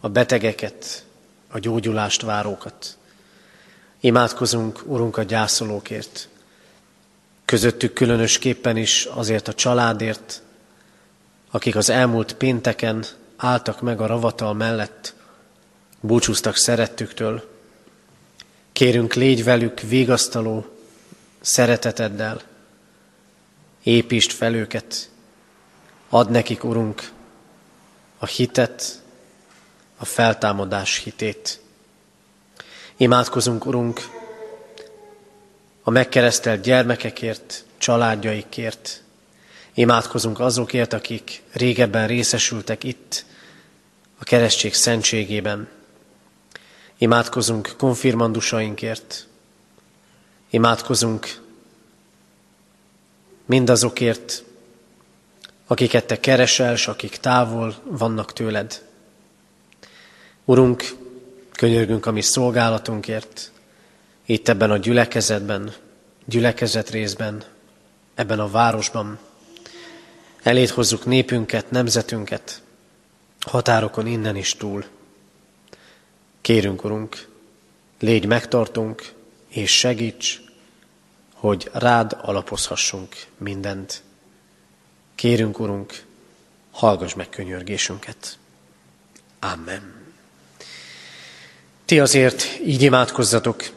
S1: a betegeket, a gyógyulást várókat. Imádkozunk, Urunk, a gyászolókért. Közöttük különösképpen is azért a családért, akik az elmúlt pénteken álltak meg a ravatal mellett, búcsúztak szerettüktől. Kérünk, légy velük végasztaló szereteteddel, építsd fel őket, add nekik, Urunk, a hitet, a feltámadás hitét. Imádkozunk, Urunk, a megkeresztelt gyermekekért, családjaikért. Imádkozunk azokért, akik régebben részesültek itt, a keresztség szentségében. Imádkozunk konfirmandusainkért. Imádkozunk mindazokért, akiket te keresel, és akik távol vannak tőled. Urunk, könyörgünk a mi szolgálatunkért, itt ebben a gyülekezetben, gyülekezet részben, ebben a városban. Elét hozzuk népünket, nemzetünket, határokon innen is túl. Kérünk, Urunk, légy megtartunk, és segíts, hogy rád alapozhassunk mindent. Kérünk, Urunk, hallgass meg könyörgésünket. Amen. Ti azért így imádkozzatok.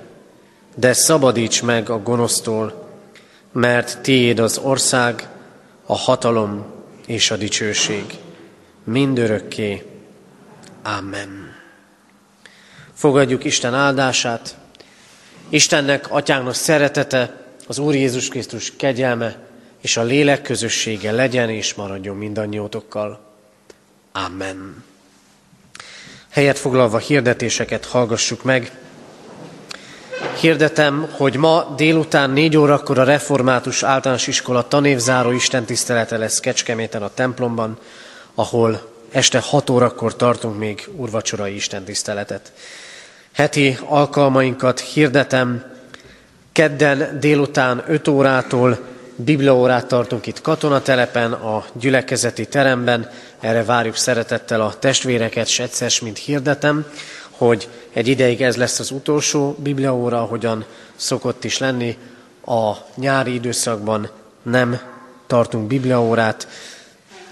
S1: de szabadíts meg a gonosztól, mert tiéd az ország, a hatalom és a dicsőség, mindörökké. Amen. Fogadjuk Isten áldását. Istennek, Atyánknak szeretete, az Úr Jézus Krisztus kegyelme és a lélek közössége legyen és maradjon mindannyiótokkal. Amen. Helyet foglalva hirdetéseket hallgassuk meg. Hirdetem, hogy ma délután négy órakor a Református Általános Iskola tanévzáró istentisztelete lesz Kecskeméten a templomban, ahol este hat órakor tartunk még urvacsorai istentiszteletet. Heti alkalmainkat hirdetem, kedden délután 5 órától bibliaórát tartunk itt katonatelepen, a gyülekezeti teremben, erre várjuk szeretettel a testvéreket, s egyszer, mint hirdetem, hogy egy ideig ez lesz az utolsó bibliaóra, ahogyan szokott is lenni. A nyári időszakban nem tartunk bibliaórát,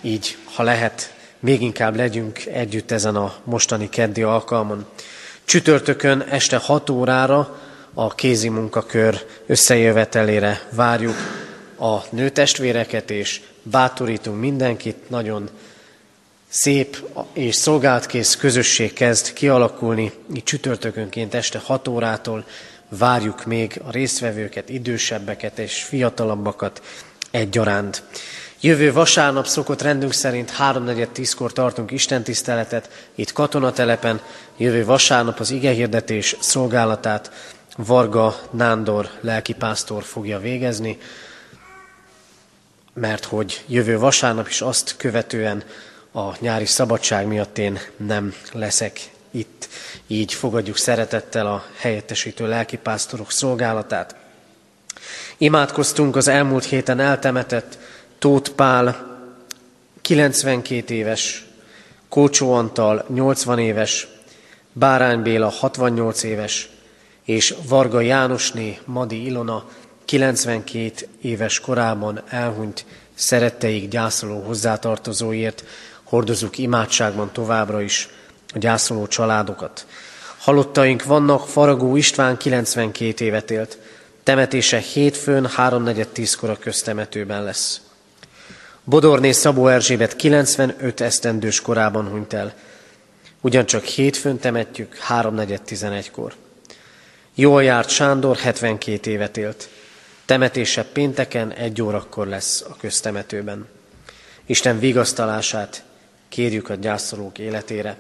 S1: így, ha lehet, még inkább legyünk együtt ezen a mostani keddi alkalmon. Csütörtökön este 6 órára a kézi munkakör összejövetelére várjuk a nőtestvéreket, és bátorítunk mindenkit, nagyon szép és szolgáltkész közösség kezd kialakulni, így csütörtökönként este 6 órától várjuk még a résztvevőket, idősebbeket és fiatalabbakat egyaránt. Jövő vasárnap szokott rendünk szerint 3.4.10-kor tartunk istentiszteletet itt katonatelepen. Jövő vasárnap az igehirdetés szolgálatát Varga Nándor lelkipásztor fogja végezni, mert hogy jövő vasárnap is azt követően a nyári szabadság miatt én nem leszek itt. Így fogadjuk szeretettel a helyettesítő lelkipásztorok szolgálatát. Imádkoztunk az elmúlt héten eltemetett Tóth Pál, 92 éves, Kócsó Antal, 80 éves, Bárány Béla, 68 éves, és Varga Jánosné Madi Ilona 92 éves korában elhunyt szeretteik gyászoló hozzátartozóért hordozunk imádságban továbbra is a gyászoló családokat. Halottaink vannak, Faragó István 92 évet élt, temetése hétfőn 3.4.10-kor a köztemetőben lesz. Bodorné Szabó Erzsébet 95 esztendős korában hunyt el. Ugyancsak hétfőn temetjük 3.4.11-kor. Jól járt Sándor 72 évet élt. Temetése pénteken egy órakor lesz a köztemetőben. Isten vigasztalását kérjük a gyászolók életére.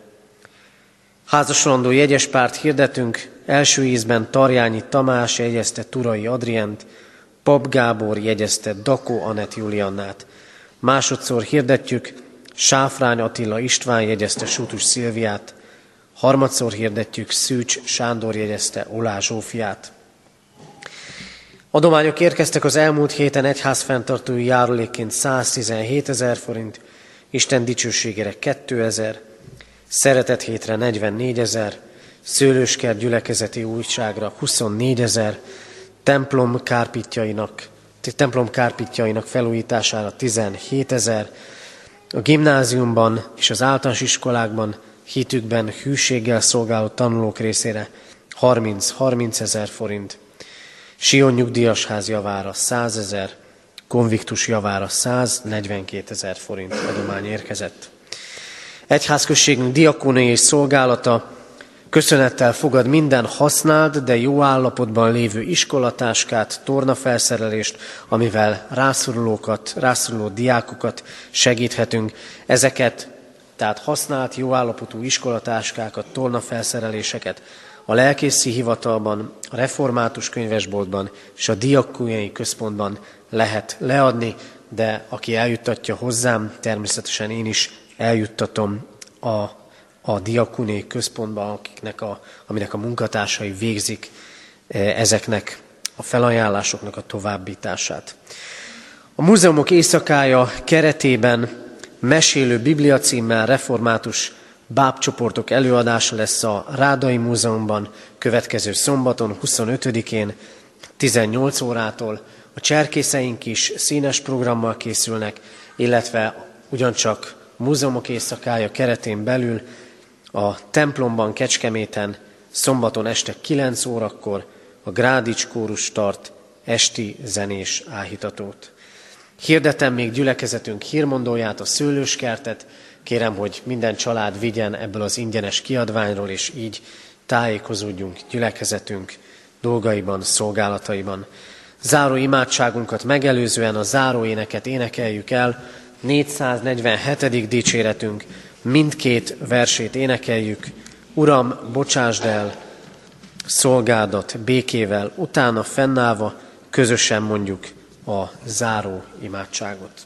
S1: Házasolandó jegyes párt hirdetünk, első ízben Tarjányi Tamás jegyezte Turai Adrient, Pap Gábor jegyezte Dakó Anet Juliannát. Másodszor hirdetjük, Sáfrány Attila István jegyezte Sútus Szilviát, harmadszor hirdetjük, Szűcs Sándor jegyezte Olá Zsófiát. Adományok érkeztek az elmúlt héten egyház fenntartói járulékként 117 ezer forint, Isten dicsőségére 2000, szeretet hétre 44 ezer, szőlősker gyülekezeti újságra 24 ezer, templom kárpitjainak, templom kárpitjainak felújítására 17 ezer, a gimnáziumban és az általános iskolákban hitükben hűséggel szolgáló tanulók részére 30-30 ezer forint, Sion nyugdíjas ház javára 100 ezer, konviktus javára 142 ezer forint adomány érkezett. Egyházközségünk diakóniai és szolgálata köszönettel fogad minden használt, de jó állapotban lévő iskolatáskát, tornafelszerelést, amivel rászorulókat, rászoruló diákokat segíthetünk. Ezeket, tehát használt, jó állapotú iskolatáskákat, tornafelszereléseket a lelkészi hivatalban, a református könyvesboltban és a diakóniai központban lehet leadni, de aki eljuttatja hozzám, természetesen én is eljuttatom a, a diakoné központba, akiknek a, aminek a munkatársai végzik e, ezeknek a felajánlásoknak a továbbítását. A múzeumok éjszakája keretében mesélő Biblia címmel református bábcsoportok előadása lesz a Rádai Múzeumban következő szombaton, 25-én, 18 órától. A cserkészeink is színes programmal készülnek, illetve ugyancsak múzeumok éjszakája keretén belül a templomban Kecskeméten szombaton este 9 órakor a Grádics kórus tart esti zenés áhítatót. Hirdetem még gyülekezetünk hírmondóját, a szőlőskertet, kérem, hogy minden család vigyen ebből az ingyenes kiadványról, és így tájékozódjunk gyülekezetünk dolgaiban, szolgálataiban. Záró imádságunkat megelőzően a záró éneket énekeljük el, 447. dicséretünk, mindkét versét énekeljük. Uram, bocsásd el szolgádat békével, utána fennállva közösen mondjuk a záró imádságot.